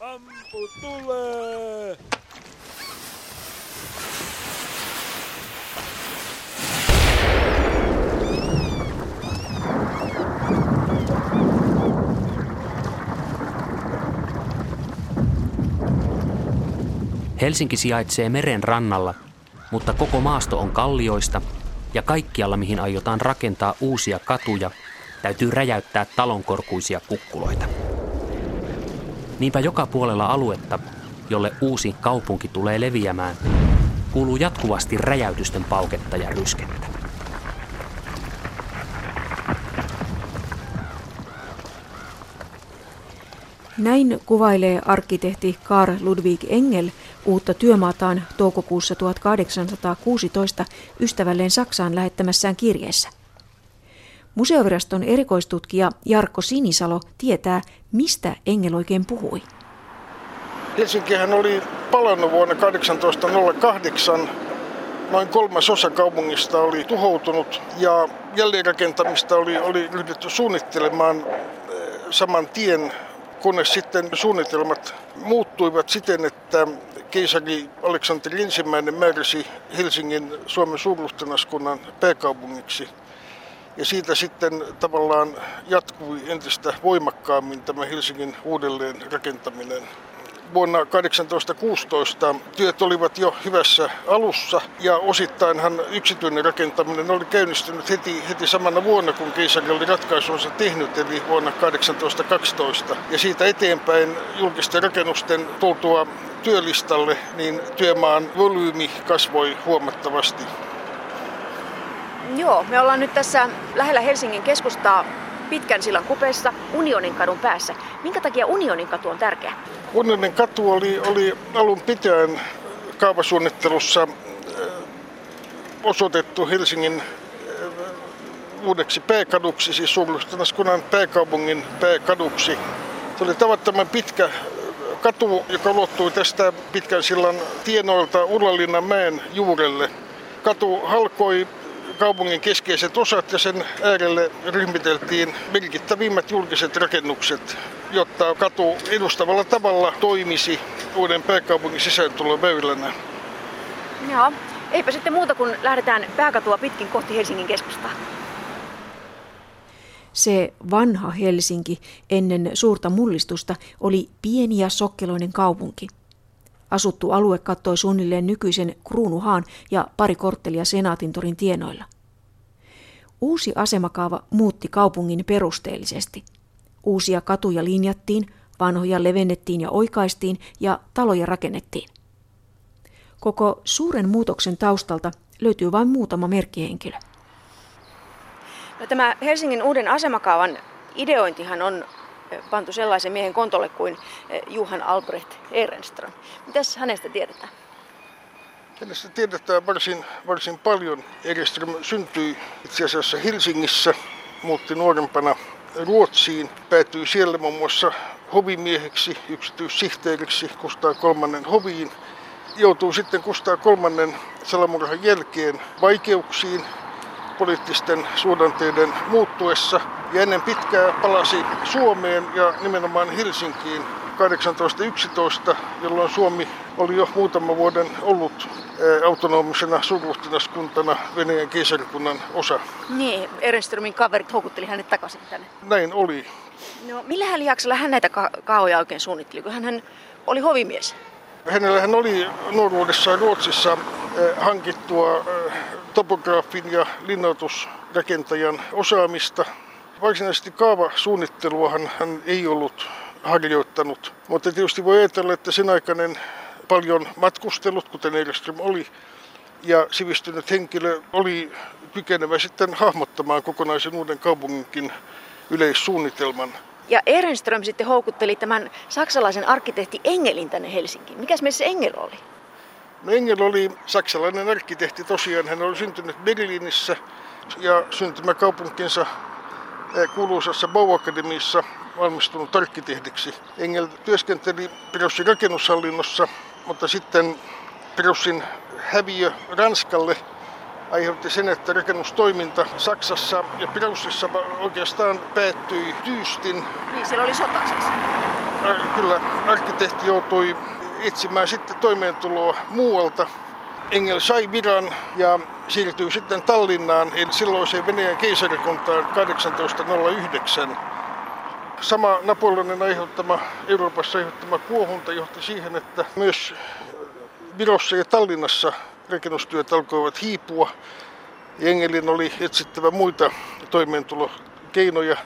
Ampu tulee! Helsinki sijaitsee meren rannalla, mutta koko maasto on kallioista ja kaikkialla mihin aiotaan rakentaa uusia katuja, täytyy räjäyttää talonkorkuisia kukkuloita. Niinpä joka puolella aluetta, jolle uusi kaupunki tulee leviämään, kuuluu jatkuvasti räjäytysten pauketta ja ryskettä. Näin kuvailee arkkitehti Karl Ludwig Engel uutta työmaataan toukokuussa 1816 ystävälleen Saksaan lähettämässään kirjeessä. Museoviraston erikoistutkija Jarkko Sinisalo tietää, mistä Engel oikein puhui. Helsinkihän oli palannut vuonna 1808. Noin kolmas osa kaupungista oli tuhoutunut ja jälleenrakentamista oli, oli ryhdytty suunnittelemaan eh, saman tien, kunnes sitten suunnitelmat muuttuivat siten, että keisari Aleksanteri I määräsi Helsingin Suomen suurluhtinaskunnan pääkaupungiksi. Ja siitä sitten tavallaan jatkui entistä voimakkaammin tämä Helsingin uudelleen rakentaminen. Vuonna 1816 työt olivat jo hyvässä alussa ja osittainhan yksityinen rakentaminen oli käynnistynyt heti, heti samana vuonna, kun keisari oli ratkaisunsa tehnyt, eli vuonna 1812. Ja siitä eteenpäin julkisten rakennusten tultua työlistalle, niin työmaan volyymi kasvoi huomattavasti. Joo, me ollaan nyt tässä lähellä Helsingin keskustaa pitkän sillan kupeessa Unionin kadun päässä. Minkä takia Unionin katu on tärkeä? Unionin katu oli, oli alun pitäen kaavasuunnittelussa eh, osoitettu Helsingin eh, uudeksi pääkaduksi, siis Suomalaiskunnan pääkaupungin pääkaduksi. Se oli tavattoman pitkä katu, joka ulottui tästä pitkän sillan tienoilta Ullalinnan mäen juurelle. Katu halkoi kaupungin keskeiset osat ja sen äärelle ryhmiteltiin merkittävimmät julkiset rakennukset, jotta katu edustavalla tavalla toimisi uuden pääkaupungin sisääntuloväylänä. Joo, eipä sitten muuta kuin lähdetään pääkatua pitkin kohti Helsingin keskustaa. Se vanha Helsinki ennen suurta mullistusta oli pieni ja sokkeloinen kaupunki. Asuttu alue kattoi suunnilleen nykyisen Kruunuhaan ja pari korttelia Senaatintorin tienoilla. Uusi asemakaava muutti kaupungin perusteellisesti. Uusia katuja linjattiin, vanhoja levennettiin ja oikaistiin ja taloja rakennettiin. Koko suuren muutoksen taustalta löytyy vain muutama merkkihenkilö. No, tämä Helsingin uuden asemakaavan ideointihan on pantu sellaisen miehen kontolle kuin Juhan Albrecht Ehrenström. Mitäs hänestä tiedetään? Hänestä tiedetään varsin, varsin paljon. Ehrenström syntyi itse asiassa Helsingissä, muutti nuorempana Ruotsiin, päätyi siellä muun muassa hovimieheksi, yksityissihteeriksi Kustaa kolmannen hoviin. Joutuu sitten Kustaa kolmannen salamurhan jälkeen vaikeuksiin, poliittisten suhdanteiden muuttuessa ja ennen pitkää palasi Suomeen ja nimenomaan Helsinkiin 1811, jolloin Suomi oli jo muutama vuoden ollut autonomisena suurluhtinaskuntana Venäjän keisarikunnan osa. Niin, Ehrenströmin kaverit houkutteli hänet takaisin tänne. Näin oli. No, millä hän jaksolla hän näitä ka- kaoja oikein suunnitteli, kun hän oli hovimies? Hänellä hän oli nuoruudessaan Ruotsissa hankittua topograafin ja linnoitusrakentajan osaamista. Varsinaisesti kaavasuunnitteluahan hän ei ollut harjoittanut, mutta tietysti voi ajatella, että sen aikainen paljon matkustellut, kuten Eireström oli, ja sivistynyt henkilö oli kykenevä sitten hahmottamaan kokonaisen uuden kaupunginkin yleissuunnitelman. Ja Ehrenström sitten houkutteli tämän saksalaisen arkkitehti Engelin tänne Helsinkiin. Mikäs meissä Engel oli? No Engel oli saksalainen arkkitehti tosiaan. Hän oli syntynyt Berliinissä ja syntymäkaupunkinsa eh, kuuluisassa Bauakademiassa valmistunut arkkitehdiksi. Engel työskenteli Pirossin rakennushallinnossa, mutta sitten Pirossin häviö Ranskalle aiheutti sen, että rakennustoiminta Saksassa ja Piraussissa oikeastaan päättyi tyystin. Niin, siellä oli sota siis. kyllä arkkitehti joutui etsimään sitten toimeentuloa muualta. Engel sai viran ja siirtyi sitten Tallinnaan, eli silloiseen Venäjän keisarikuntaan 1809. Sama Napoleonin aiheuttama, Euroopassa aiheuttama kuohunta johti siihen, että myös Virossa ja Tallinnassa rakennustyöt alkoivat hiipua. Engelin oli etsittävä muita toimeentulokeinoja.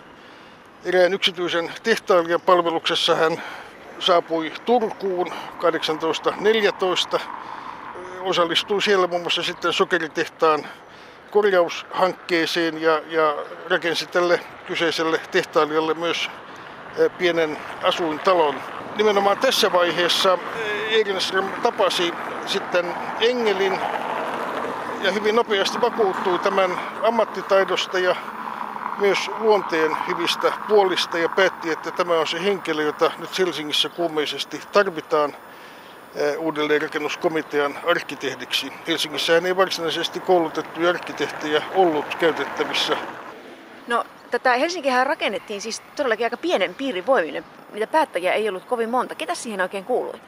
Erään yksityisen tehtailijan palveluksessa hän saapui Turkuun 1814. Osallistui siellä muun muassa sitten sokeritehtaan korjaushankkeeseen ja, ja rakensi tälle kyseiselle tehtailijalle myös eh, pienen asuintalon. Nimenomaan tässä vaiheessa Ehrenström tapasi sitten Engelin ja hyvin nopeasti vakuuttui tämän ammattitaidosta ja myös luonteen hyvistä puolista ja päätti, että tämä on se henkilö, jota nyt Helsingissä kuumeisesti tarvitaan uudelleenrakennuskomitean arkkitehdiksi. Helsingissä ei varsinaisesti koulutettuja arkkitehtejä ollut käytettävissä. No, tätä Helsinkihän rakennettiin siis todellakin aika pienen piirin voiminen. Niitä päättäjiä ei ollut kovin monta. Ketä siihen oikein kuului?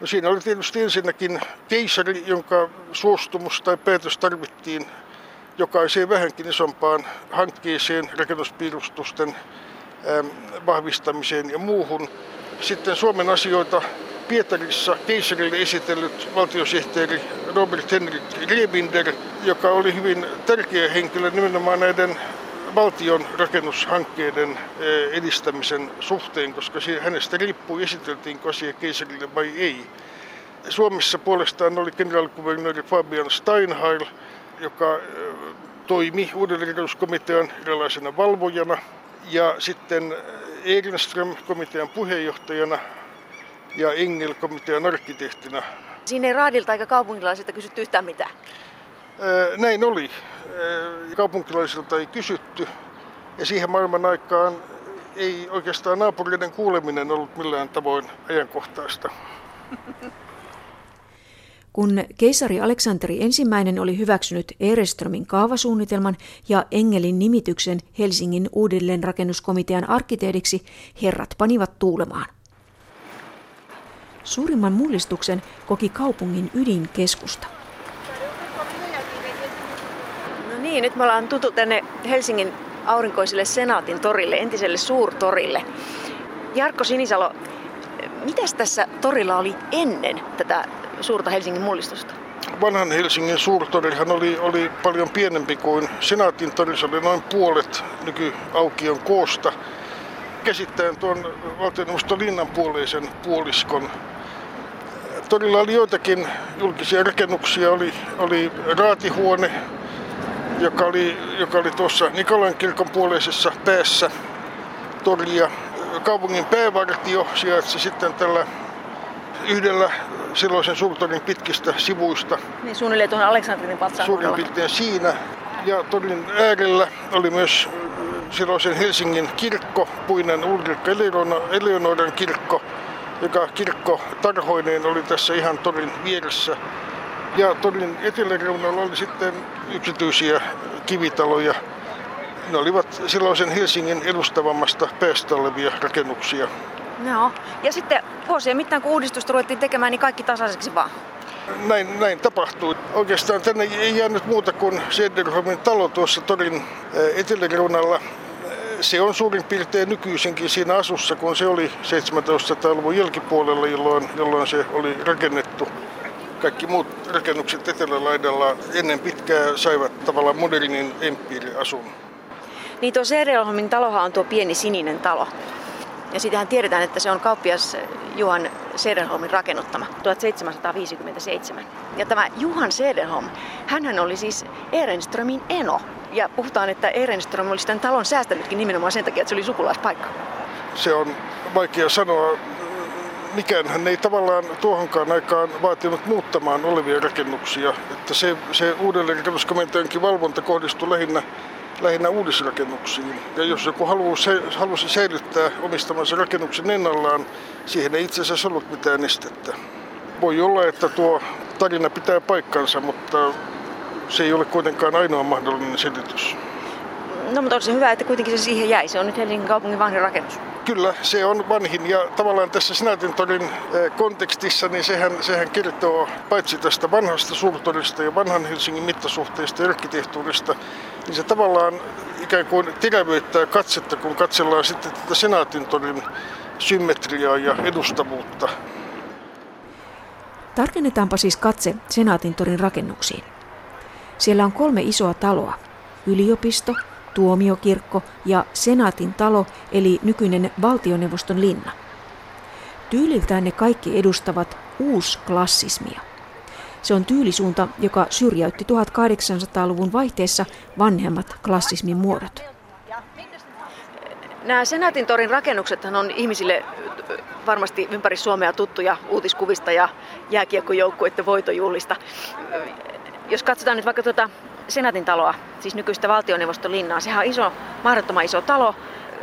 No siinä oli tietysti ensinnäkin keisari, jonka suostumus tai päätös tarvittiin jokaiseen vähänkin isompaan hankkeeseen, rakennuspiirustusten vahvistamiseen ja muuhun. Sitten Suomen asioita Pietarissa keisarille esitellyt valtiosihteeri Robert Henrik Rebinder, joka oli hyvin tärkeä henkilö nimenomaan näiden valtion rakennushankkeiden edistämisen suhteen, koska hänestä riippui esiteltiinkö asia keisarille vai ei. Suomessa puolestaan oli kenraalikuvernööri Fabian Steinheil, joka toimi uudelleenrakennuskomitean erilaisena valvojana ja sitten Ehrenström komitean puheenjohtajana ja Engel komitean arkkitehtina. Siinä ei raadilta eikä kaupunkilaisilta kysytty yhtään mitään. Näin oli. Kaupunkilaisilta ei kysytty ja siihen maailman aikaan ei oikeastaan naapureiden kuuleminen ollut millään tavoin ajankohtaista. Kun keisari Aleksanteri ensimmäinen oli hyväksynyt Ereströmin kaavasuunnitelman ja Engelin nimityksen Helsingin uudelleenrakennuskomitean arkkitehdiksi, herrat panivat tuulemaan. Suurimman mullistuksen koki kaupungin ydinkeskusta. No niin, nyt me ollaan tutu tänne Helsingin aurinkoiselle Senaatin torille, entiselle suurtorille. Jarkko Sinisalo, mitäs tässä torilla oli ennen tätä suurta Helsingin mullistusta? Vanhan Helsingin suurtorihan oli, oli paljon pienempi kuin Senaatin tori. Se oli noin puolet nykyaukion koosta. Käsittäen tuon valtioneuvoston linnan puoleisen puoliskon torilla oli joitakin julkisia rakennuksia. Oli, oli raatihuone, joka oli, joka oli tuossa Nikolan kirkon puoleisessa päässä toria. Kaupungin päävartio sijaitsi sitten tällä yhdellä silloisen suurtorin pitkistä sivuista. Niin suunnilleen tuohon Aleksanterin patsaan Suurin piirtein siinä. Ja torin äärellä oli myös silloisen Helsingin kirkko, puinen Ulrikka Eleonoran kirkko, joka kirkko tarhoineen oli tässä ihan torin vieressä. Ja torin eteläreunalla oli sitten yksityisiä kivitaloja. Ne olivat silloisen Helsingin edustavammasta päästä olevia rakennuksia. No, ja sitten vuosien mittaan kun uudistusta ruvettiin tekemään, niin kaikki tasaiseksi vaan. Näin, näin tapahtui. Oikeastaan tänne ei jäänyt muuta kuin Sederholmin talo tuossa torin eh, eteläreunalla se on suurin piirtein nykyisinkin siinä asussa, kun se oli 1700-luvun jälkipuolella, jolloin, jolloin se oli rakennettu. Kaikki muut rakennukset etelälaidalla ennen pitkää saivat tavallaan modernin empiiriasun. Niin tuo Seerelholmin talohan on tuo pieni sininen talo. Ja sitähän tiedetään, että se on kauppias Juhan Sederholmin rakennuttama 1757. Ja tämä Juhan Sederholm, hän oli siis Ehrenströmin eno. Ja puhutaan, että Ehrenström olisi tämän talon säästänytkin nimenomaan sen takia, että se oli sukulaispaikka. Se on vaikea sanoa. Mikään hän ei tavallaan tuohonkaan aikaan vaatinut muuttamaan olevia rakennuksia. Että se, se uudelleenrakennuskomentajankin valvonta kohdistui lähinnä lähinnä uudisrakennuksiin. Ja jos joku halusi, säilyttää omistamansa rakennuksen ennallaan, siihen ei itse asiassa ollut mitään estettä. Voi olla, että tuo tarina pitää paikkansa, mutta se ei ole kuitenkaan ainoa mahdollinen selitys. No mutta on se hyvä, että kuitenkin se siihen jäi. Se on nyt Helsingin kaupungin vanhin rakennus. Kyllä, se on vanhin ja tavallaan tässä Senaatintorin kontekstissa niin sehän, sehän kertoo paitsi tästä vanhasta suurtorista ja vanhan Helsingin mittasuhteista ja arkkitehtuurista, niin se tavallaan ikään kuin terävöittää katsetta, kun katsellaan sitten tätä Senaatintorin symmetriaa ja edustavuutta. Tarkennetaanpa siis katse Senaatintorin rakennuksiin. Siellä on kolme isoa taloa. Yliopisto, tuomiokirkko ja senaatin talo eli nykyinen valtioneuvoston linna. Tyyliltään ne kaikki edustavat uusklassismia. Se on tyylisuunta, joka syrjäytti 1800-luvun vaihteessa vanhemmat klassismin muodot. Nämä Senaatin torin rakennuksethan on ihmisille varmasti ympäri Suomea tuttuja uutiskuvista ja jääkiekkojoukkuiden voitojuhlista. Jos katsotaan nyt vaikka tuota Senaatin taloa, siis nykyistä valtioneuvoston linnaa, sehän on iso, mahdottoman iso talo,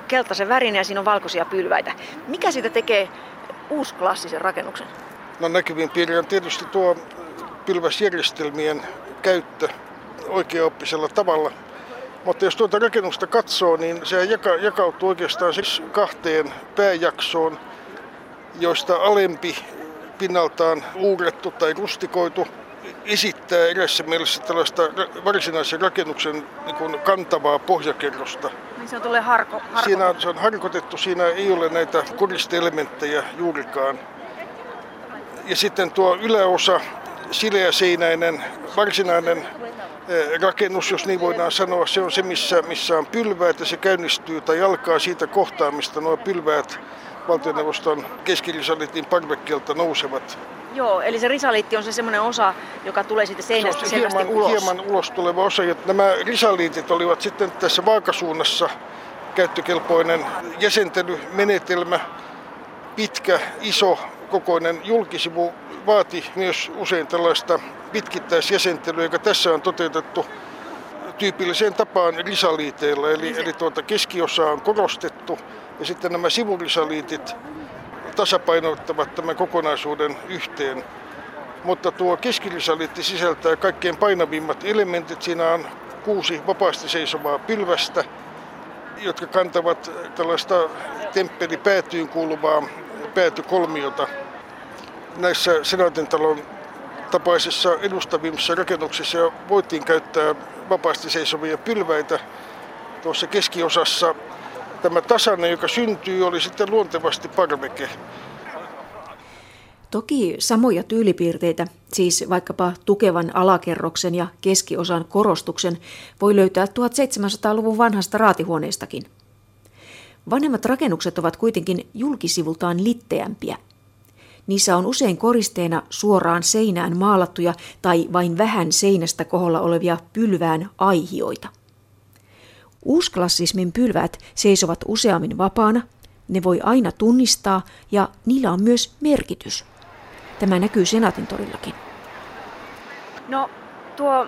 keltaisen värinen ja siinä on valkoisia pylväitä. Mikä siitä tekee uusklassisen rakennuksen? No näkyvin piiri on tietysti tuo pylväsjärjestelmien käyttö oikeaoppisella tavalla. Mutta jos tuota rakennusta katsoo, niin se jaka, jakautuu oikeastaan siis kahteen pääjaksoon, joista alempi pinnaltaan uurrettu tai rustikoitu esittää erässä mielessä tällaista varsinaisen rakennuksen niin kuin kantavaa pohjakerrosta. Niin se on tulee harko, Siinä on, se on harkotettu, siinä ei ole näitä koristeelementtejä juurikaan. Ja sitten tuo yläosa, sileäseinäinen, varsinainen eh, rakennus, jos niin voidaan sanoa, se on se, missä, missä on pylväät ja se käynnistyy tai alkaa siitä kohtaa, mistä nuo pylväät valtioneuvoston keskirisalitin parvekkeelta nousevat. Joo, eli se risaliitti on se semmoinen osa, joka tulee siitä seinästä se hieman, ulos. hieman ulos tuleva osa. Ja nämä risaliitit olivat sitten tässä vaakasuunnassa käyttökelpoinen jäsentelymenetelmä. Pitkä, iso, kokoinen julkisivu vaati myös usein tällaista pitkittäisjäsentelyä, joka tässä on toteutettu tyypilliseen tapaan risaliiteilla. Eli, eli tuota keskiosa on korostettu ja sitten nämä sivurisaliitit tasapainottavat tämän kokonaisuuden yhteen. Mutta tuo keskirisaliitti sisältää kaikkein painavimmat elementit. Siinä on kuusi vapaasti seisovaa pylvästä, jotka kantavat tällaista temppeli päätyyn kuuluvaa päätykolmiota. Näissä Senaatintalon tapaisissa edustavimmissa rakennuksissa voitiin käyttää vapaasti seisovia pylväitä. Tuossa keskiosassa tämä tasanne, joka syntyy, oli sitten luontevasti parveke. Toki samoja tyylipiirteitä, siis vaikkapa tukevan alakerroksen ja keskiosan korostuksen, voi löytää 1700-luvun vanhasta raatihuoneistakin. Vanhemmat rakennukset ovat kuitenkin julkisivultaan litteämpiä. Niissä on usein koristeena suoraan seinään maalattuja tai vain vähän seinästä koholla olevia pylvään aihioita. Uusklassismin pylväät seisovat useammin vapaana, ne voi aina tunnistaa ja niillä on myös merkitys. Tämä näkyy Senaatin torillakin. No tuo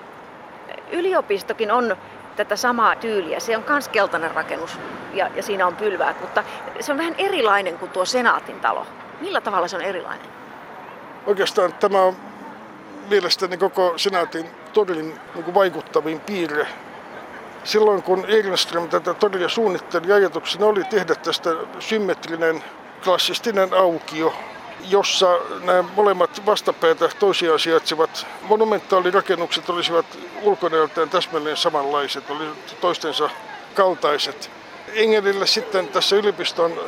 yliopistokin on tätä samaa tyyliä. Se on myös keltainen rakennus ja, ja siinä on pylväät, mutta se on vähän erilainen kuin tuo Senaatin talo. Millä tavalla se on erilainen? Oikeastaan tämä on mielestäni koko Senaatin torin niin vaikuttavin piirre Silloin kun Ehrenström tätä toria suunnitteli, ajatuksena oli tehdä tästä symmetrinen klassistinen aukio, jossa nämä molemmat vastapäätä toisiaan sijaitsevat monumentaalirakennukset olisivat ulkonäöltään täsmälleen samanlaiset, olisivat toistensa kaltaiset. Engelille sitten tässä yliopiston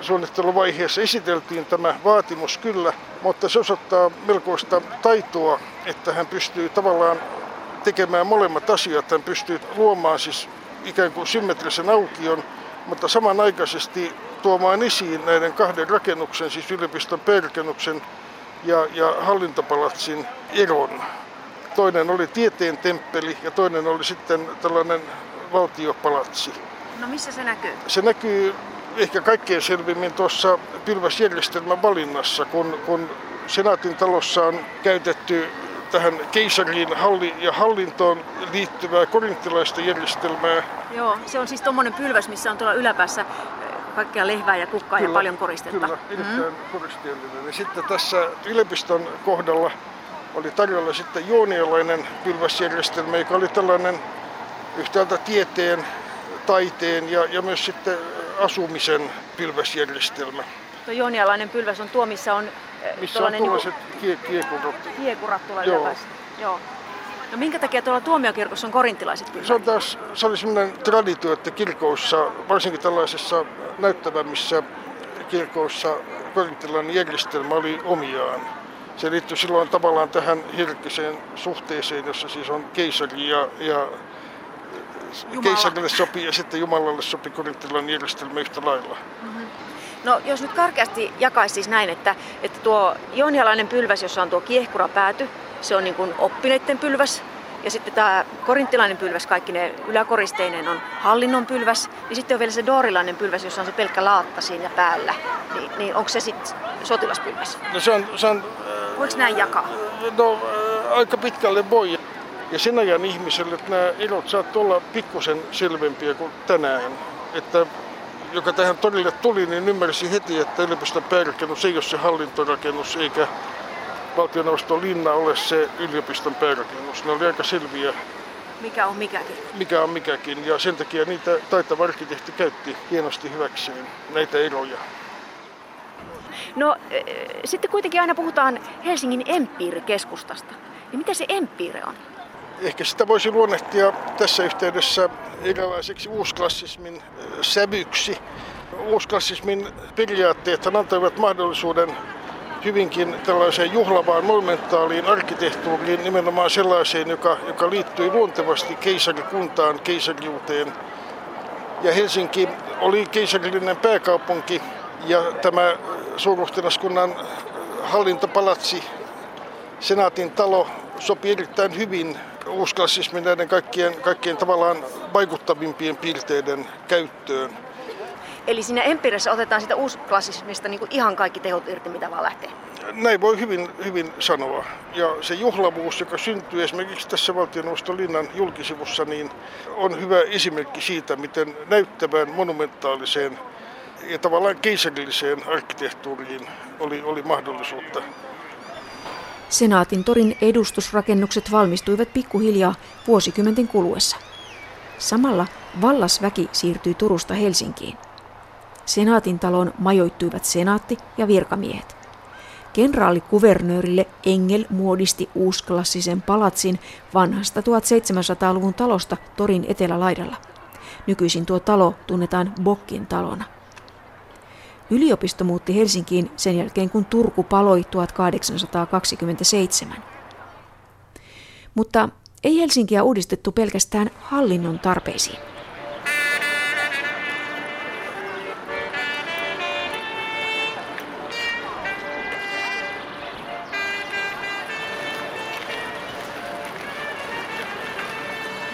suunnitteluvaiheessa esiteltiin tämä vaatimus kyllä, mutta se osoittaa melkoista taitoa, että hän pystyy tavallaan tekemään molemmat asiat. Hän pystyy luomaan siis ikään kuin symmetrisen aukion, mutta samanaikaisesti tuomaan esiin näiden kahden rakennuksen, siis yliopiston perkennuksen ja, ja hallintopalatsin eron. Toinen oli tieteen temppeli ja toinen oli sitten tällainen valtiopalatsi. No missä se näkyy? Se näkyy ehkä kaikkein selvimmin tuossa pylväsjärjestelmän valinnassa, kun, kun Senaatin talossa on käytetty tähän keisariin halli- ja hallintoon liittyvää korinttilaista järjestelmää. Joo, se on siis tuommoinen pylväs, missä on tuolla yläpäässä eh, kaikkea lehvää ja kukkaa kyllä, ja paljon koristetta. Kyllä, erittäin mm. koristeellinen. Ja sitten tässä yliopiston kohdalla oli tarjolla sitten joonialainen pylväsjärjestelmä, joka oli tällainen yhtäältä tieteen, taiteen ja, ja myös sitten asumisen pylväsjärjestelmä. Tuo joonialainen pylväs on tuo, missä on missä on tuollaiset niin kiekurat. Kiekurat tulee Joo. Joo. No minkä takia tuolla tuomiokirkossa on korintilaiset pylväät? Se, on taas, se oli sellainen traditio, että kirkoissa, varsinkin tällaisissa näyttävämmissä kirkoissa korintilainen järjestelmä oli omiaan. Se liittyy silloin tavallaan tähän hirkkiseen suhteeseen, jossa siis on keisari ja, ja keisarille sopii ja sitten Jumalalle sopii korintilainen järjestelmä yhtä lailla. Mm-hmm. No jos nyt karkeasti jakaisi siis näin, että, että tuo joonialainen pylväs, jossa on tuo kiehkura pääty, se on niin kuin oppineiden pylväs. Ja sitten tämä korinttilainen pylväs, kaikki ne yläkoristeineen on hallinnon pylväs. Ja sitten on vielä se dorilainen pylväs, jossa on se pelkkä laatta siinä päällä. Niin, niin onko se sitten sotilaspylväs? No se on, se on Voiko näin jakaa? No äh, aika pitkälle voi. Ja sen ajan ihmiselle että nämä erot saattavat olla pikkusen selvempiä kuin tänään. Että joka tähän torille tuli, niin ymmärsi heti, että yliopiston päärakennus ei ole se hallintorakennus eikä valtioneuvoston linna ole se yliopiston päärakennus. Ne oli aika selviä. Mikä on mikäkin? Mikä on mikäkin. Ja sen takia niitä taitava arkkitehti käytti hienosti hyväkseen näitä eroja. No e, sitten kuitenkin aina puhutaan Helsingin empiirikeskustasta. Niin mitä se empiire on? Ehkä sitä voisi luonnehtia tässä yhteydessä erilaiseksi uusklassismin sävyksi. Uusklassismin periaatteet antoivat mahdollisuuden hyvinkin tällaiseen juhlavaan monumentaaliin arkkitehtuuriin, nimenomaan sellaiseen, joka, joka liittyi luontevasti keisarikuntaan, keisariuteen. Ja Helsinki oli keisarillinen pääkaupunki ja tämä suurruhtinaskunnan hallintopalatsi, senaatin talo, sopi erittäin hyvin uusklassismin näiden kaikkien, kaikkien tavallaan vaikuttavimpien piirteiden käyttöön. Eli siinä empiirissä otetaan sitä uusklassismista niin kuin ihan kaikki tehot irti, mitä vaan lähtee? Näin voi hyvin, hyvin sanoa. Ja se juhlavuus, joka syntyy esimerkiksi tässä valtioneuvoston linnan julkisivussa, niin on hyvä esimerkki siitä, miten näyttävään monumentaaliseen ja tavallaan keisarilliseen arkkitehtuuriin oli, oli mahdollisuutta. Senaatin torin edustusrakennukset valmistuivat pikkuhiljaa vuosikymmenten kuluessa. Samalla vallasväki siirtyi Turusta Helsinkiin. Senaatin taloon majoittuivat senaatti ja virkamiehet. Kenraali-kuvernöörille Engel muodisti uusklassisen palatsin vanhasta 1700-luvun talosta torin etelälaidalla. Nykyisin tuo talo tunnetaan Bokkin talona. Yliopisto muutti Helsinkiin sen jälkeen, kun Turku paloi 1827. Mutta ei Helsinkiä uudistettu pelkästään hallinnon tarpeisiin.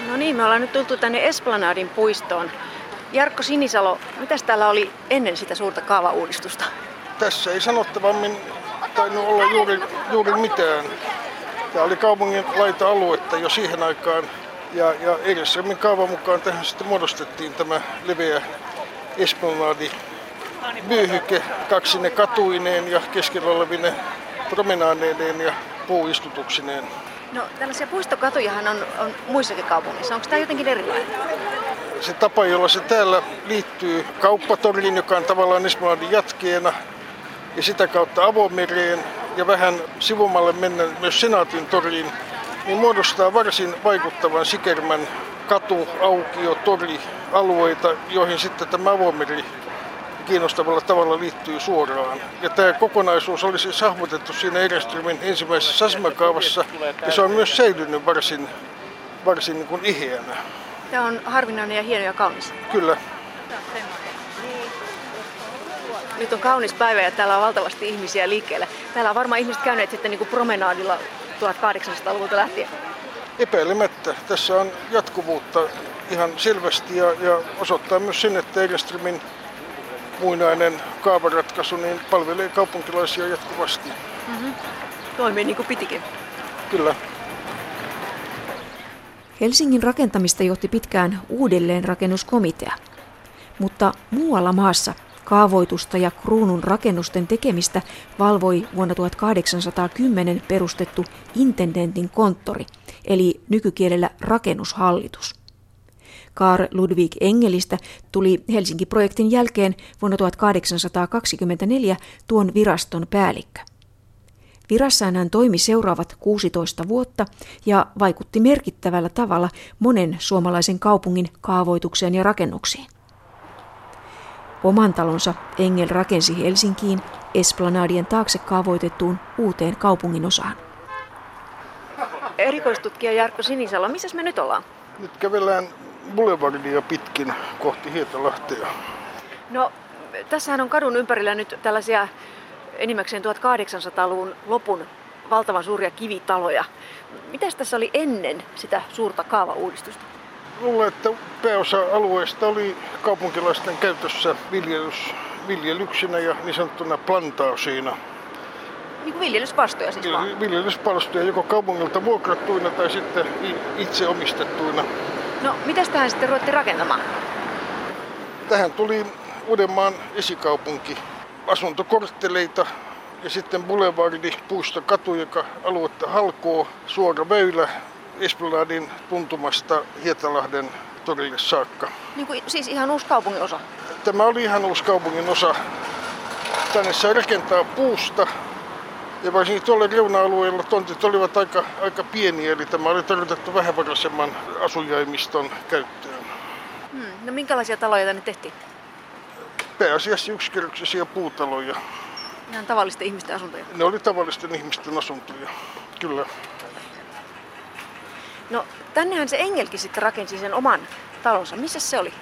No niin, me ollaan nyt tultu tänne Esplanadin puistoon. Jarkko Sinisalo, mitäs täällä oli ennen sitä suurta kaavauudistusta? Tässä ei sanottavammin tainnut olla juuri, juuri mitään. Tämä oli kaupungin laita-aluetta jo siihen aikaan. Ja, ja Edellisemmin kaavan mukaan tähän sitten muodostettiin tämä leveä esplanadi vyöhyke kaksine katuineen ja keskellä olevine promenaaneineen ja puuistutuksineen. No tällaisia puistokatujahan on, on muissakin kaupungeissa. Onko tämä jotenkin erilainen? Se tapa, jolla se täällä liittyy kauppatoriin, joka on tavallaan Esplanadin jatkeena, ja sitä kautta avomereen ja vähän sivumalle mennä myös Senaatin toriin, niin muodostaa varsin vaikuttavan Sikermän katu, aukio, tori, alueita, joihin sitten tämä avomeri kiinnostavalla tavalla liittyy suoraan. Ja tämä kokonaisuus oli siis hahmotettu siinä Ereströmin ensimmäisessä asemakaavassa ja se on myös säilynyt varsin, varsin niin kuin iheänä. Tämä on harvinainen ja hieno ja kaunis. Kyllä. Nyt on kaunis päivä ja täällä on valtavasti ihmisiä liikkeellä. Täällä on varmaan ihmiset käyneet sitten niin kuin promenaadilla 1800-luvulta lähtien. Epäilemättä. Tässä on jatkuvuutta ihan selvästi ja, ja osoittaa myös sen, että Ereströmin muinainen kaavaratkaisu niin palvelee kaupunkilaisia jatkuvasti. Mm-hmm. Toimii niin kuin pitikin. Kyllä. Helsingin rakentamista johti pitkään uudelleenrakennuskomitea. Mutta muualla maassa kaavoitusta ja kruunun rakennusten tekemistä valvoi vuonna 1810 perustettu intendentin konttori, eli nykykielellä rakennushallitus. Karl Ludwig Engelistä tuli Helsinki-projektin jälkeen vuonna 1824 tuon viraston päällikkö. Virassaan hän toimi seuraavat 16 vuotta ja vaikutti merkittävällä tavalla monen suomalaisen kaupungin kaavoitukseen ja rakennuksiin. Oman talonsa Engel rakensi Helsinkiin Esplanadien taakse kaavoitettuun uuteen kaupungin osaan. Erikoistutkija Jarkko Sinisalo, missä me nyt ollaan? Nyt kävellään Boulevardia pitkin kohti Hietalahtea. No, tässähän on kadun ympärillä nyt tällaisia enimmäkseen 1800-luvun lopun valtavan suuria kivitaloja. Mitäs tässä oli ennen sitä suurta kaavauudistusta? Luulen, että pääosa alueesta oli kaupunkilaisten käytössä viljelys, viljelyksinä ja niin sanottuna plantaasiina. Niin kuin viljelyspastoja siis vaan? Viljelyspalstoja joko kaupungilta vuokrattuina tai sitten itse omistettuina. No, mitä tähän sitten ruvettiin rakentamaan? Tähän tuli Uudenmaan esikaupunki, asuntokortteleita ja sitten boulevardi, puustokatu, joka aluetta halkoo, suora väylä Esplanadin tuntumasta Hietalahden torille saakka. Niin kuin, siis ihan uusi kaupungin osa? Tämä oli ihan uusi kaupungin osa. Tänne saa rakentaa puusta ja varsinkin tuolla reuna-alueella tontit olivat aika, aika pieniä, eli tämä oli tarkoitettu vähävaraisemman asujaimiston käyttöön. Hmm. No minkälaisia taloja tänne tehtiin? Pääasiassa yksikerroksisia puutaloja. Ihan tavallisten ihmisten asuntoja? Ne oli tavallisten ihmisten asuntoja, kyllä. No tännehän se Engelkin sitten rakensi sen oman talonsa. Missä se oli?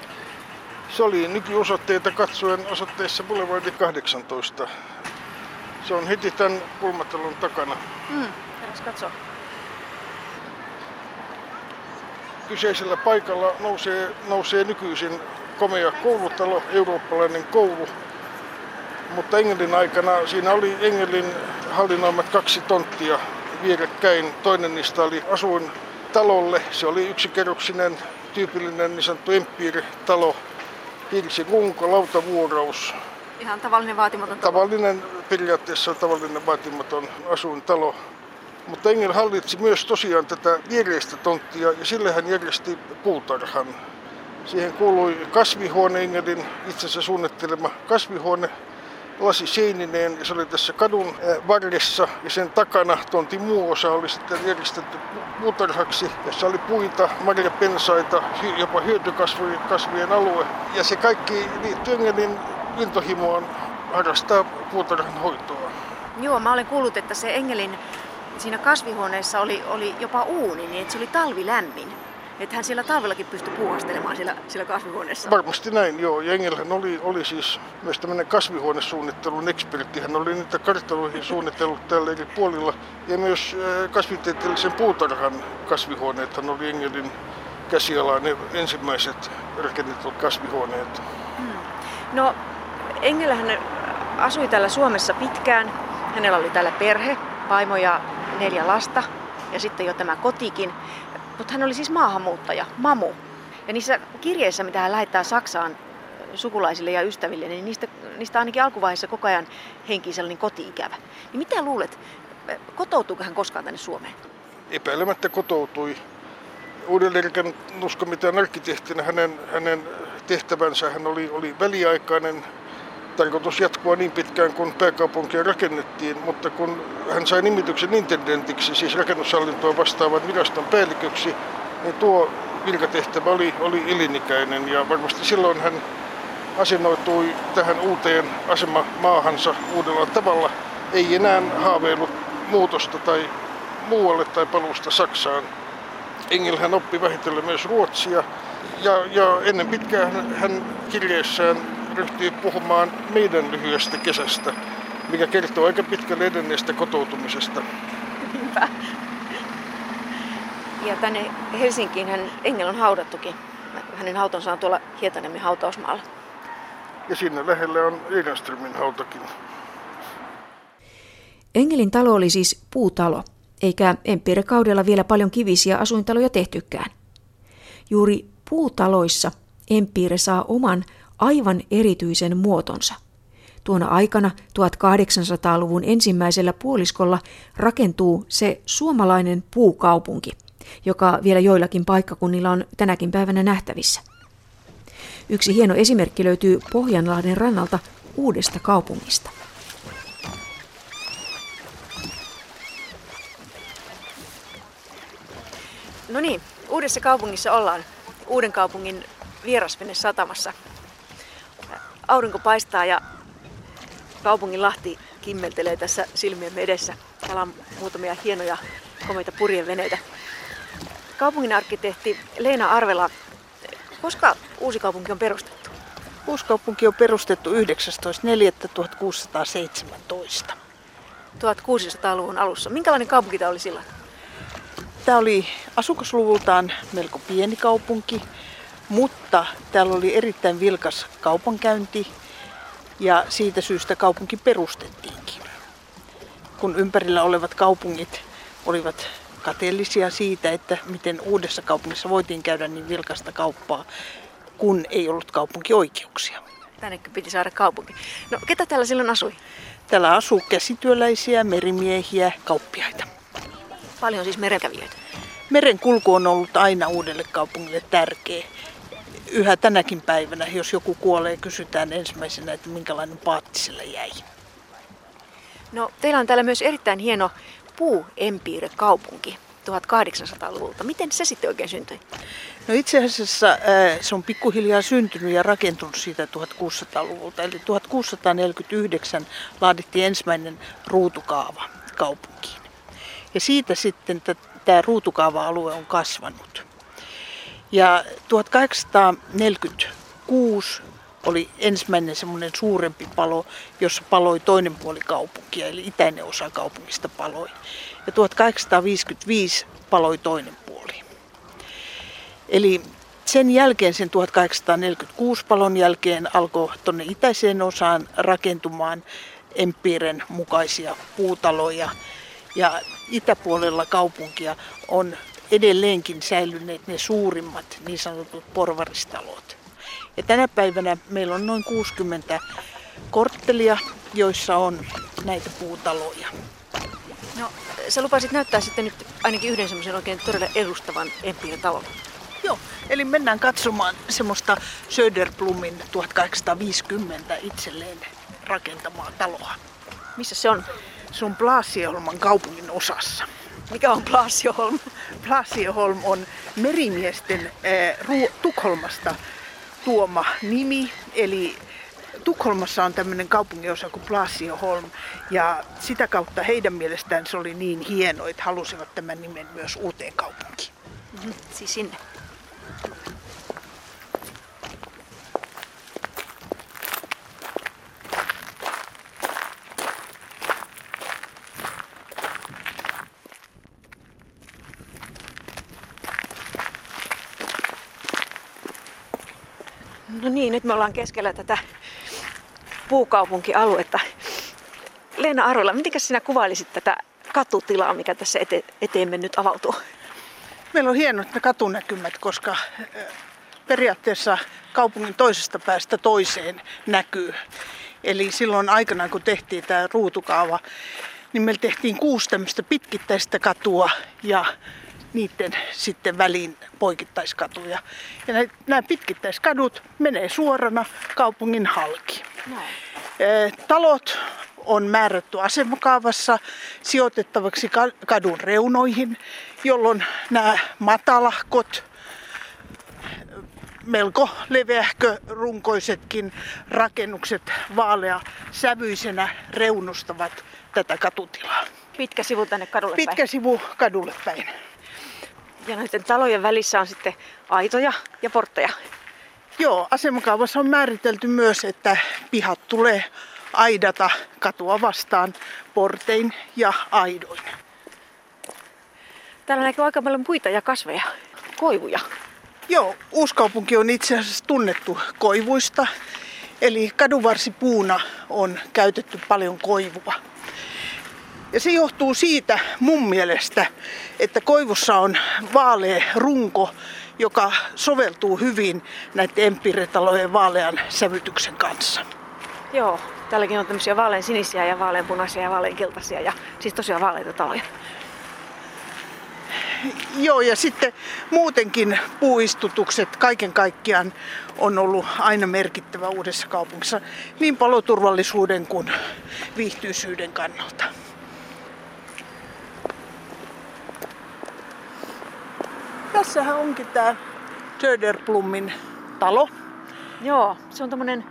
Se oli nykyosoitteita katsoen osoitteessa Boulevardi 18. Se on heti tämän kulmatalon takana. Hmm. katsoa. Kyseisellä paikalla nousee, nousee nykyisin komea koulutalo, eurooppalainen koulu. Mutta Engelin aikana siinä oli Engelin hallinnoimat kaksi tonttia vierekkäin. Toinen niistä oli asuin talolle. Se oli yksikerroksinen, tyypillinen niin sanottu empiiritalo. Pirsi runko, lautavuoraus. Ihan tavallinen vaatimaton talo. Tavallinen, periaatteessa tavallinen vaatimaton asuintalo. Mutta Engel hallitsi myös tosiaan tätä viereistä tonttia ja sille hän järjesti puutarhan. Siihen kuului kasvihuone Engelin itsensä suunnittelema kasvihuone lasi seinineen ja se oli tässä kadun varressa ja sen takana tonti muu osa oli sitten järjestetty puutarhaksi, jossa oli puita, marjapensaita, jopa hyötykasvien alue. Ja se kaikki liittyy Engelin intohimoon harrastaa puutarhan hoitoa. Joo, mä olen kuullut, että se Engelin siinä kasvihuoneessa oli, oli jopa uuni, niin että se oli talvilämmin. Että hän siellä talvellakin pystyi puuhastelemaan siellä, siellä kasvihuoneessa. Varmasti näin, joo. Ja Engelhän oli, oli siis myös tämmöinen kasvihuonesuunnittelun ekspertti. Hän oli niitä kartaloihin suunnitellut täällä eri puolilla. Ja myös äh, kasvitieteellisen puutarhan kasvihuoneet. Hän oli Engelin käsialaan ne ensimmäiset rakennetut kasvihuoneet. Hmm. No, Engelhän asui täällä Suomessa pitkään. Hänellä oli täällä perhe, vaimo ja neljä lasta ja sitten jo tämä kotikin. Mutta hän oli siis maahanmuuttaja, mamu. Ja niissä kirjeissä, mitä hän lähettää Saksaan sukulaisille ja ystäville, niin niistä, niistä ainakin alkuvaiheessa koko ajan henki sellainen koti-ikävä. Niin mitä luulet, kotoutuuko hän koskaan tänne Suomeen? Epäilemättä kotoutui. Uudelleen usko mitään arkkitehtinä hänen, hänen tehtävänsä hän oli, oli väliaikainen tarkoitus jatkua niin pitkään kuin pääkaupunkia rakennettiin, mutta kun hän sai nimityksen intendentiksi, siis rakennushallintoa vastaavan viraston päälliköksi, niin tuo virkatehtävä oli, oli elinikäinen ja varmasti silloin hän asennoitui tähän uuteen asemamaahansa uudella tavalla. Ei enää haaveillut muutosta tai muualle tai paluusta Saksaan. Engel hän oppi vähitellen myös ruotsia ja, ja ennen pitkään hän kirjeessään ryhtyi puhumaan meidän lyhyestä kesästä, mikä kertoo aika pitkälle edenneestä kotoutumisesta. Niinpä. Ja tänne Helsinkiin hän Engel on haudattukin. Hänen hautonsa on tuolla Hietaniemen hautausmaalla. Ja sinne lähellä on Edenströmin hautakin. Engelin talo oli siis puutalo, eikä empiirikaudella vielä paljon kivisiä asuintaloja tehtykään. Juuri puutaloissa empiire saa oman aivan erityisen muotonsa. Tuona aikana 1800-luvun ensimmäisellä puoliskolla rakentuu se suomalainen puukaupunki, joka vielä joillakin paikkakunnilla on tänäkin päivänä nähtävissä. Yksi hieno esimerkki löytyy Pohjanlahden rannalta uudesta kaupungista. No niin, uudessa kaupungissa ollaan. Uuden kaupungin vierasvene satamassa. Aurinko paistaa ja kaupungin lahti kimmeltelee tässä silmien edessä. Täällä on muutamia hienoja komeita purjeveneitä. Kaupungin arkkitehti Leena Arvela, koska uusi kaupunki on perustettu? Uusi kaupunki on perustettu 19.4.1617. 1600-luvun alussa. Minkälainen kaupunki tämä oli silloin? Tämä oli asukasluvultaan melko pieni kaupunki, mutta täällä oli erittäin vilkas kaupankäynti ja siitä syystä kaupunki perustettiinkin. Kun ympärillä olevat kaupungit olivat kateellisia siitä, että miten uudessa kaupungissa voitiin käydä niin vilkasta kauppaa, kun ei ollut kaupunkioikeuksia. Tänne piti saada kaupunki. No ketä täällä silloin asui? Täällä asuu käsityöläisiä, merimiehiä, kauppiaita. Paljon siis merenkävijöitä. Merenkulku on ollut aina uudelle kaupungille tärkeä. Yhä tänäkin päivänä, jos joku kuolee, kysytään ensimmäisenä, että minkälainen paatti sillä jäi. No, teillä on täällä myös erittäin hieno puuempiire-kaupunki 1800-luvulta. Miten se sitten oikein syntyi? No itse asiassa ää, se on pikkuhiljaa syntynyt ja rakentunut siitä 1600-luvulta. Eli 1649 laadittiin ensimmäinen ruutukaava kaupunkiin. Ja siitä sitten tämä ruutukaava-alue on kasvanut. Ja 1846 oli ensimmäinen semmoinen suurempi palo, jossa paloi toinen puoli kaupunkia, eli itäinen osa kaupungista paloi. Ja 1855 paloi toinen puoli. Eli sen jälkeen, sen 1846 palon jälkeen alkoi tuonne itäiseen osaan rakentumaan empiiren mukaisia puutaloja. Ja itäpuolella kaupunkia on edelleenkin säilyneet ne suurimmat niin sanotut porvaristalot. Ja tänä päivänä meillä on noin 60 korttelia, joissa on näitä puutaloja. No, sä lupasit näyttää sitten nyt ainakin yhden semmoisen oikein todella edustavan empiiritalon. Joo, eli mennään katsomaan semmoista Söderblumin 1850 itselleen rakentamaa taloa. Missä se on? Se on Blasioholman kaupungin osassa. Mikä on Blasioholm? Blasioholm on merimiesten äh, Tukholmasta tuoma nimi, eli Tukholmassa on tämmöinen kaupunginosa kuin Blasioholm ja sitä kautta heidän mielestään se oli niin hieno, että halusivat tämän nimen myös uuteen kaupunkiin. Mm-hmm. Siis sinne. No niin, nyt me ollaan keskellä tätä puukaupunkialuetta. Leena Arola, miten sinä kuvailisit tätä katutilaa, mikä tässä ete- eteemme nyt avautuu? Meillä on hienot ne katunäkymät, koska periaatteessa kaupungin toisesta päästä toiseen näkyy. Eli silloin aikanaan, kun tehtiin tämä ruutukaava, niin meillä tehtiin kuusi tämmöistä pitkittäistä katua ja niiden sitten väliin poikittaiskatuja. Ja nämä pitkittäiskadut menee suorana kaupungin halki. No. Talot on määrätty asemakaavassa sijoitettavaksi kadun reunoihin, jolloin nämä matalahkot, melko leveähkö runkoisetkin rakennukset vaalea sävyisenä reunustavat tätä katutilaa. Pitkä sivu tänne kadulle Pitkä päin. sivu kadulle päin. Ja näiden talojen välissä on sitten aitoja ja portteja. Joo, asemakaavassa on määritelty myös, että pihat tulee aidata katua vastaan portein ja aidoin. Täällä näkyy aika paljon puita ja kasveja, koivuja. Joo, Uuskaupunki on itse asiassa tunnettu koivuista. Eli kadunvarsipuuna on käytetty paljon koivua. Ja se johtuu siitä mun mielestä, että koivussa on vaalea runko, joka soveltuu hyvin näiden empiretalojen vaalean sävytyksen kanssa. Joo, täälläkin on tämmöisiä vaalean sinisiä ja vaaleanpunaisia ja vaaleankeltaisia ja siis tosiaan vaaleita taloja. Joo, ja sitten muutenkin puuistutukset kaiken kaikkiaan on ollut aina merkittävä uudessa kaupungissa niin paloturvallisuuden kuin viihtyisyyden kannalta. Tässähän onkin tämä Söderblommin talo. Joo, se on tämmönen,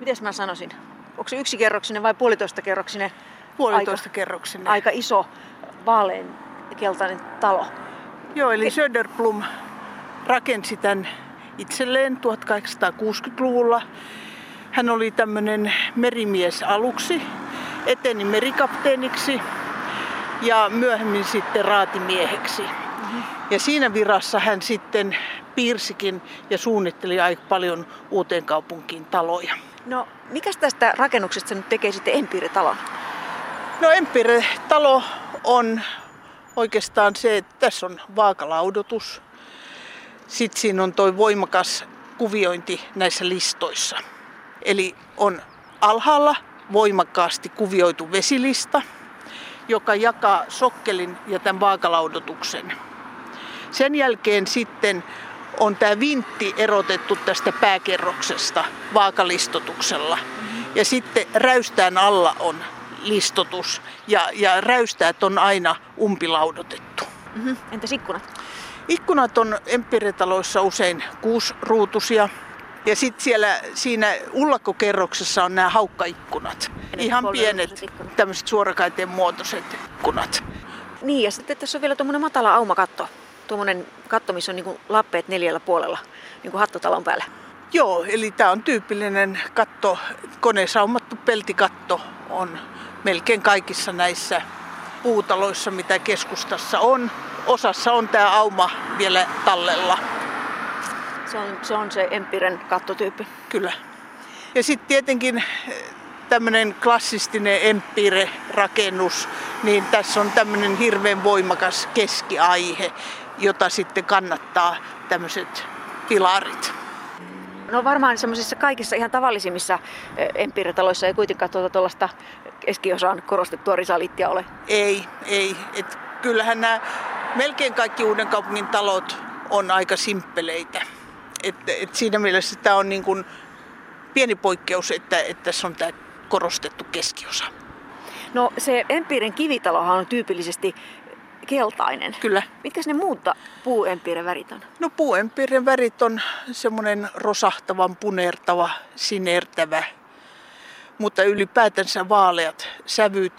miten mä sanoisin, onko se yksikerroksinen vai puolitoista kerroksinen? Puolitoista aika, kerroksinen. Aika iso vaalean keltainen talo. Joo, eli Söderblom rakensi tämän itselleen 1860-luvulla. Hän oli tämmöinen merimies aluksi, eteni merikapteeniksi ja myöhemmin sitten raatimieheksi. Ja siinä virassa hän sitten piirsikin ja suunnitteli aika paljon uuteen kaupunkiin taloja. No, mikä tästä rakennuksesta nyt tekee sitten Empire-talon? No Empire-talo on oikeastaan se, että tässä on vaakalaudotus. Sitten siinä on tuo voimakas kuviointi näissä listoissa. Eli on alhaalla voimakkaasti kuvioitu vesilista, joka jakaa sokkelin ja tämän vaakalaudotuksen. Sen jälkeen sitten on tämä vintti erotettu tästä pääkerroksesta vaakalistotuksella. Ja sitten räystään alla on listotus ja, ja räystäät on aina umpilaudotettu. Mm-hmm. Entäs ikkunat? Ikkunat on empiretaloissa usein kuusruutusia. Ja sitten siellä siinä ullakkokerroksessa on nämä haukkaikkunat. Pienet Ihan pienet tämmöiset suorakaiteen muotoiset ikkunat. Niin ja sitten tässä on vielä tuommoinen matala aumakatto. Tuommoinen katto, missä on niinku lappeet neljällä puolella, niin kuin hattotalon päällä. Joo, eli tämä on tyypillinen katto, konesaumattu peltikatto on melkein kaikissa näissä puutaloissa, mitä keskustassa on. Osassa on tämä auma vielä tallella. Se on se, on se Empiren kattotyyppi. Kyllä. Ja sitten tietenkin eh, tämmöinen klassistinen Empire-rakennus, niin tässä on tämmöinen hirveän voimakas keskiaihe, jota sitten kannattaa tämmöiset pilarit. No varmaan semmoisissa kaikissa ihan tavallisimmissa eh, empiiritaloissa ei kuitenkaan tuota tuollaista keskiosaan korostettua risalittia ole. Ei, ei. Et kyllähän nämä melkein kaikki uuden kaupungin talot on aika simppeleitä. Et, et siinä mielessä tämä on niin kuin pieni poikkeus, että, että tässä on tämä korostettu keskiosa. No se Empiirin kivitalohan on tyypillisesti keltainen. Kyllä. Mitkä ne muutta puuempiiren värit on? No puuempiiren värit on semmoinen rosahtavan, punertava, sinertävä, mutta ylipäätänsä vaaleat sävyt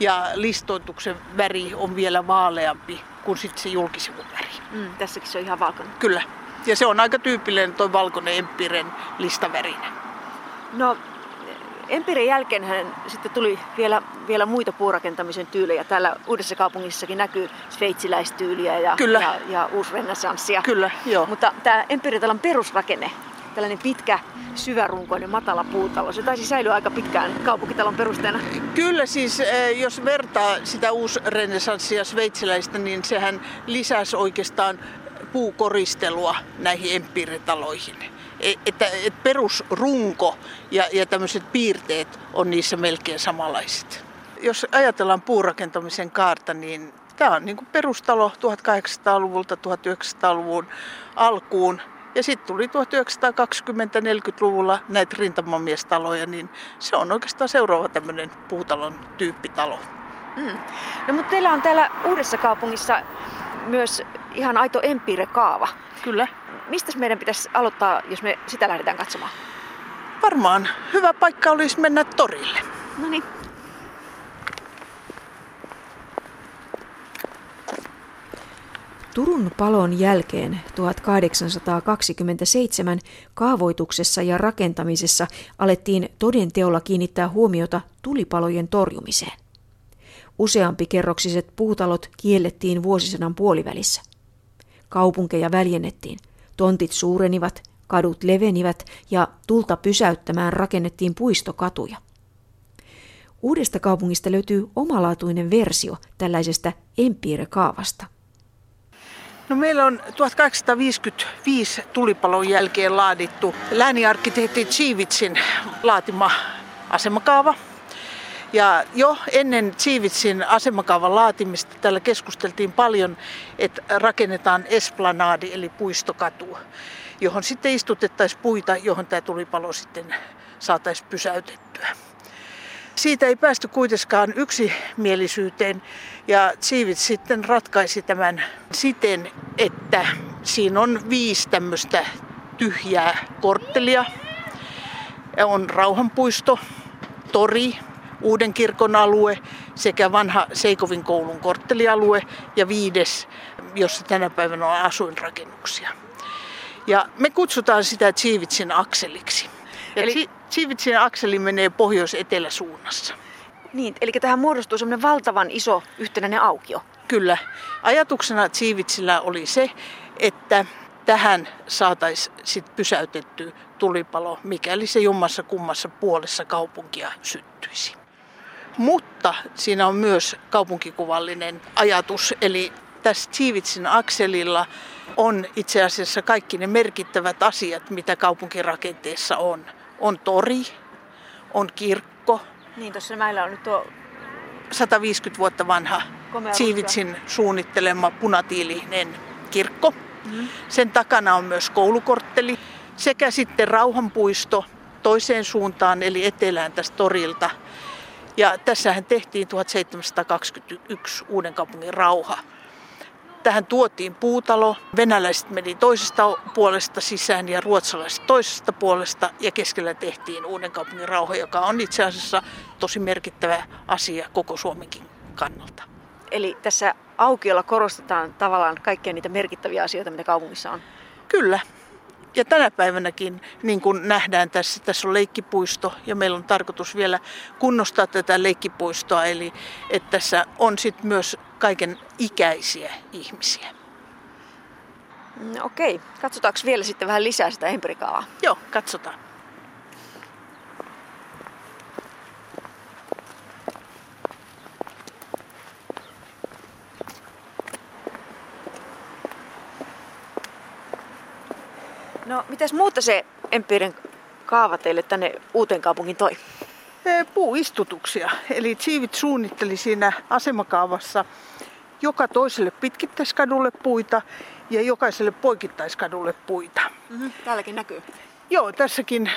ja listoituksen väri on vielä vaaleampi kuin sitten se julkisivun väri. Mm, tässäkin se on ihan valkoinen. Kyllä. Ja se on aika tyypillinen tuo valkoinen empiren listavärinen. No Empirin jälkeen hän sitten tuli vielä, vielä muita puurakentamisen tyylejä. Täällä Uudessa kaupungissakin näkyy sveitsiläistyyliä ja, Kyllä. ja, ja uusrenessanssia. Kyllä, joo. Mutta tämä Empiritalon perusrakenne, tällainen pitkä, syvärunkoinen, matala puutalo, se taisi säilyä aika pitkään kaupunkitalon perusteena. Kyllä siis, eh, jos vertaa sitä uusrenessanssia sveitsiläistä, niin sehän lisäsi oikeastaan puukoristelua näihin empiiritaloihin. Että, että perusrunko ja, ja tämmöiset piirteet on niissä melkein samanlaiset. Jos ajatellaan puurakentamisen kaarta, niin tämä on niin kuin perustalo 1800-luvulta 1900-luvun alkuun. Ja sitten tuli 1920-40-luvulla näitä rintamamiestaloja, niin se on oikeastaan seuraava tämmöinen puutalon tyyppitalo. Mm. No mutta teillä on täällä Uudessa kaupungissa myös ihan aito empiirekaava. Kyllä. Mistä meidän pitäisi aloittaa, jos me sitä lähdetään katsomaan? Varmaan hyvä paikka olisi mennä torille. No niin. Turun palon jälkeen 1827 kaavoituksessa ja rakentamisessa alettiin todenteolla kiinnittää huomiota tulipalojen torjumiseen. Useampi kerroksiset puutalot kiellettiin vuosisadan puolivälissä. Kaupunkeja väljennettiin, tontit suurenivat, kadut levenivät ja tulta pysäyttämään rakennettiin puistokatuja. Uudesta kaupungista löytyy omalaatuinen versio tällaisesta empiirekaavasta. No meillä on 1855 tulipalon jälkeen laadittu lääniarkkitehti Chivitsin laatima asemakaava. Ja jo ennen Siivitsin asemakaavan laatimista täällä keskusteltiin paljon, että rakennetaan esplanadi eli puistokatu, johon sitten istutettaisiin puita, johon tämä tulipalo sitten saataisiin pysäytettyä. Siitä ei päästy kuitenkaan yksimielisyyteen ja Siivits sitten ratkaisi tämän siten, että siinä on viisi tämmöistä tyhjää korttelia. On rauhanpuisto, tori, Uuden kirkon alue sekä vanha Seikovin koulun korttelialue ja viides, jossa tänä päivänä on asuinrakennuksia. Ja me kutsutaan sitä Tsiivitsin akseliksi. Ja eli Tsiivitsin akseli menee pohjois-etelä suunnassa. Niin, eli tähän muodostuu semmoinen valtavan iso yhtenäinen aukio. Kyllä. Ajatuksena Tsiivitsillä oli se, että tähän saataisiin sit pysäytetty tulipalo, mikäli se jommassa kummassa puolessa kaupunkia syttyisi. Mutta siinä on myös kaupunkikuvallinen ajatus, eli tässä Tsiivitsin akselilla on itse asiassa kaikki ne merkittävät asiat, mitä kaupunkirakenteessa on. On tori, on kirkko. Niin, tuossa meillä on nyt tuo 150 vuotta vanha Tsiivitsin suunnittelema punatiilinen kirkko. Mm-hmm. Sen takana on myös koulukortteli sekä sitten rauhanpuisto toiseen suuntaan eli etelään tästä torilta. Ja tässähän tehtiin 1721 uuden kaupungin rauha. Tähän tuotiin puutalo, venäläiset meni toisesta puolesta sisään ja ruotsalaiset toisesta puolesta ja keskellä tehtiin uuden kaupungin rauha, joka on itse asiassa tosi merkittävä asia koko Suomenkin kannalta. Eli tässä aukiolla korostetaan tavallaan kaikkia niitä merkittäviä asioita, mitä kaupungissa on. Kyllä. Ja tänä päivänäkin, niin kuin nähdään tässä, tässä on leikkipuisto ja meillä on tarkoitus vielä kunnostaa tätä leikkipuistoa, eli että tässä on sitten myös kaiken ikäisiä ihmisiä. Mm, okei, katsotaanko vielä sitten vähän lisää sitä empirikaavaa? Joo, katsotaan. No, mitäs muuta se empiirinen kaava teille tänne uuteen kaupungin toi? Puuistutuksia. Eli Tsiivit suunnitteli siinä asemakaavassa joka toiselle pitkittäiskadulle puita ja jokaiselle poikittaiskadulle puita. Mm-hmm. Täälläkin näkyy. Joo, tässäkin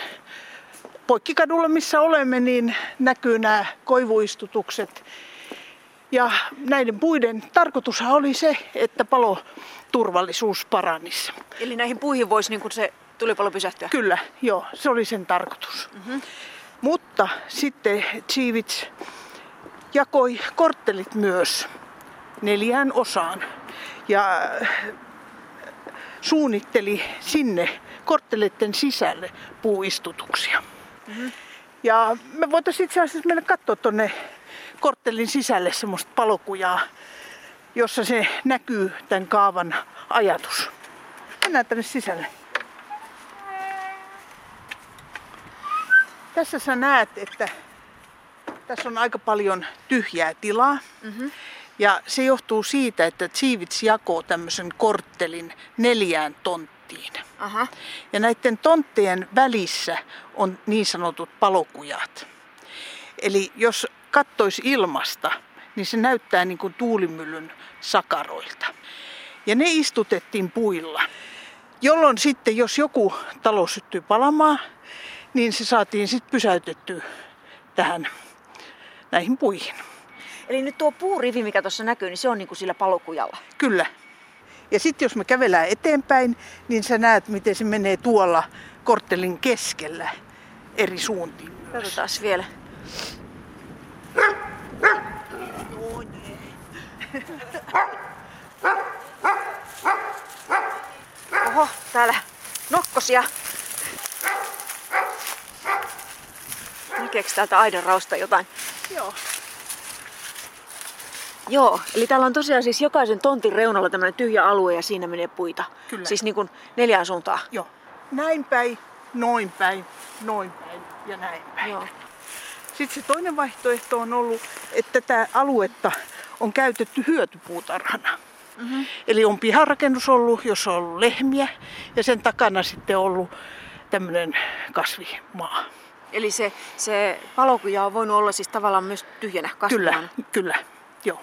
poikkikadulla, missä olemme, niin näkyy nämä koivuistutukset. Ja näiden puiden tarkoitushan oli se, että paloturvallisuus paranisi. Eli näihin puihin voisi niin se tulipalo pysähtyä? Kyllä, joo, se oli sen tarkoitus. Mm-hmm. Mutta sitten Chivits jakoi korttelit myös neljään osaan ja suunnitteli sinne kortteleiden sisälle puuistutuksia. Mm-hmm. Ja me voitaisiin itse asiassa mennä katsoa tuonne korttelin sisälle semmoista palokujaa, jossa se näkyy tämän kaavan ajatus. Mennään tänne sisälle. Tässä sä näet, että tässä on aika paljon tyhjää tilaa. Mm-hmm. Ja se johtuu siitä, että Tsiivits jakoo tämmöisen korttelin neljään tonttiin. Aha. Ja näiden tonttien välissä on niin sanotut palokujat. Eli jos kattoisi ilmasta, niin se näyttää niin kuin tuulimyllyn sakaroilta. Ja ne istutettiin puilla. Jolloin sitten, jos joku talo syttyy palamaan, niin se saatiin sitten pysäytettyä tähän näihin puihin. Eli nyt tuo puurivi, mikä tuossa näkyy, niin se on niin kuin sillä palokujalla? Kyllä. Ja sitten jos me kävelään eteenpäin, niin sä näet, miten se menee tuolla korttelin keskellä eri suuntiin. Katsotaan vielä. Oho, täällä nokkosia. Näkeekö täältä aidan rausta jotain? Joo. Joo, eli täällä on tosiaan siis jokaisen tontin reunalla tämmöinen tyhjä alue ja siinä menee puita. Kyllä. Siis niin kuin neljään suuntaan. Joo. Näin päin, noin päin, noin päin ja näin päin. Joo. Sitten se toinen vaihtoehto on ollut, että tätä aluetta on käytetty hyötypuutarhana. Mm-hmm. Eli on piharakennus ollut, jossa on ollut lehmiä ja sen takana sitten ollut tämmöinen kasvimaa. Eli se, se palokuja on voinut olla siis tavallaan myös tyhjänä Kyllä, kasvamaan. kyllä, joo.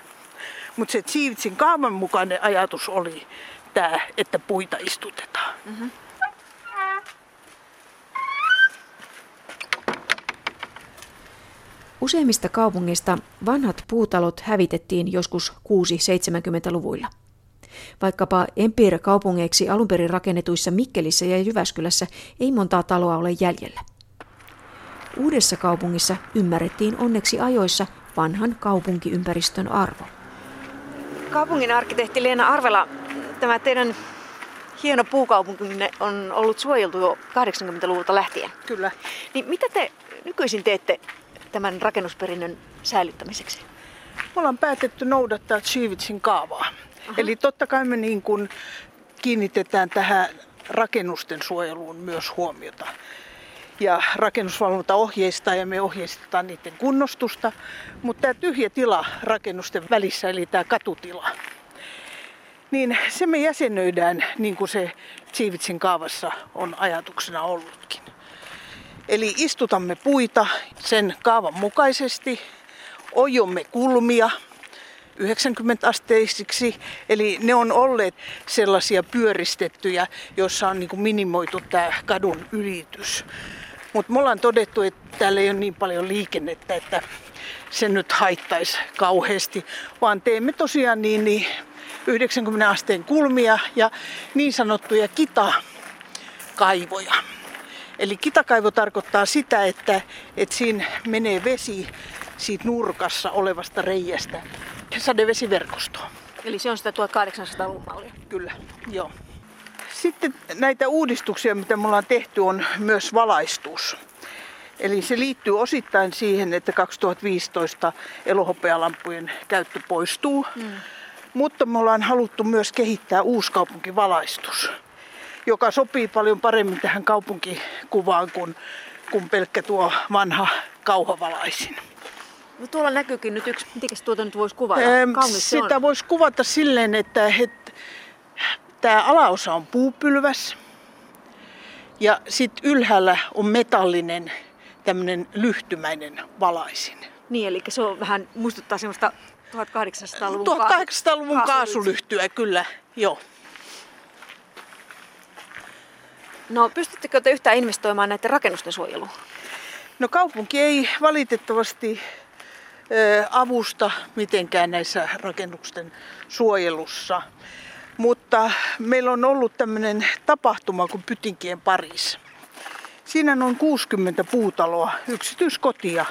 Mutta se Siivitsin kaavan mukainen ajatus oli tämä, että puita istutetaan. Mm-hmm. Useimmista kaupungeista vanhat puutalot hävitettiin joskus 6-70-luvuilla. Vaikkapa Empire-kaupungeiksi alun perin rakennetuissa Mikkelissä ja Jyväskylässä ei montaa taloa ole jäljellä. Uudessa kaupungissa ymmärrettiin onneksi ajoissa vanhan kaupunkiympäristön arvo. Kaupungin arkkitehti Leena Arvela, tämä teidän hieno puukaupunkinne on ollut suojeltu jo 80-luvulta lähtien. Kyllä. Niin mitä te nykyisin teette tämän rakennusperinnön säilyttämiseksi? Me ollaan päätetty noudattaa Siivitsin kaavaa. Aha. Eli totta kai me niin kuin kiinnitetään tähän rakennusten suojeluun myös huomiota. Ja rakennusvalvonta ohjeistaa ja me ohjeistetaan niiden kunnostusta. Mutta tämä tyhjä tila rakennusten välissä, eli tämä katutila, niin se me jäsenöidään niin kuin se Siivitsin kaavassa on ajatuksena ollutkin. Eli istutamme puita sen kaavan mukaisesti, ojomme kulmia 90 asteisiksi, eli ne on olleet sellaisia pyöristettyjä, joissa on niin kuin minimoitu tämä kadun ylitys. Mutta me ollaan todettu, että täällä ei ole niin paljon liikennettä, että se nyt haittaisi kauheasti, vaan teemme tosiaan niin, niin 90 asteen kulmia ja niin sanottuja kitakaivoja. Eli kitakaivo tarkoittaa sitä, että, että siinä menee vesi siitä nurkassa olevasta reiästä sadevesiverkostoon. Eli se on sitä 1800-luvun mallia. Kyllä, joo. Sitten näitä uudistuksia, mitä me ollaan tehty, on myös valaistus. Eli se liittyy osittain siihen, että 2015 elohopealampujen käyttö poistuu. Mm. Mutta me ollaan haluttu myös kehittää uuskaupunkivalaistus, joka sopii paljon paremmin tähän kaupunkikuvaan kuin, kuin pelkkä tuo vanha kauhavalaisin. No tuolla näkyykin nyt yksi, miten tuota nyt voisi kuvata? Kaunis sitä on. voisi kuvata silleen, että, että tämä alaosa on puupylväs ja sitten ylhäällä on metallinen tämmöinen lyhtymäinen valaisin. Niin, eli se on vähän, muistuttaa semmoista 1800-luvun, 1800-luvun kaasulyhtyä, kyllä, joo. No pystyttekö te yhtään investoimaan näiden rakennusten suojeluun? No kaupunki ei valitettavasti avusta mitenkään näissä rakennusten suojelussa. Mutta meillä on ollut tämmöinen tapahtuma kuin Pytinkien Paris. Siinä noin 60 puutaloa, yksityiskotia,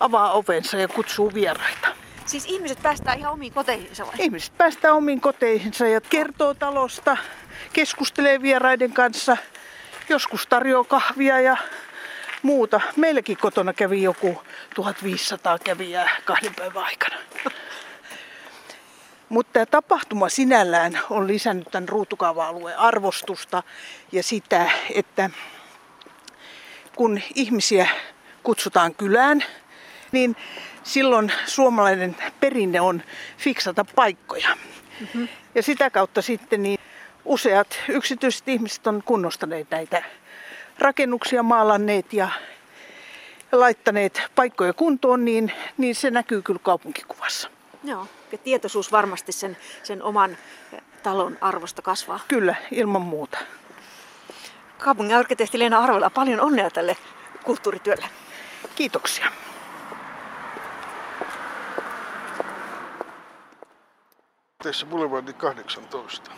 avaa ovensa ja kutsuu vieraita. Siis ihmiset päästään ihan omiin koteihinsa vai? Ihmiset päästään omiin koteihinsa ja kertoo talosta, keskustelee vieraiden kanssa, joskus tarjoaa kahvia ja muuta. Meilläkin kotona kävi joku 1500 kävijää kahden päivän aikana. Mutta tämä tapahtuma sinällään on lisännyt tämän ruutukaava-alueen arvostusta ja sitä, että kun ihmisiä kutsutaan kylään, niin silloin suomalainen perinne on fiksata paikkoja. Mm-hmm. Ja sitä kautta sitten niin useat yksityiset ihmiset on kunnostaneet näitä rakennuksia maalanneet ja laittaneet paikkoja kuntoon, niin, niin se näkyy kyllä kaupunkikuvassa. Joo, ja tietoisuus varmasti sen, sen oman talon arvosta kasvaa. Kyllä, ilman muuta. Kaupungin arkkitehti Leena Arvela, paljon onnea tälle kulttuurityölle. Kiitoksia. Tässä Boulevardi 18.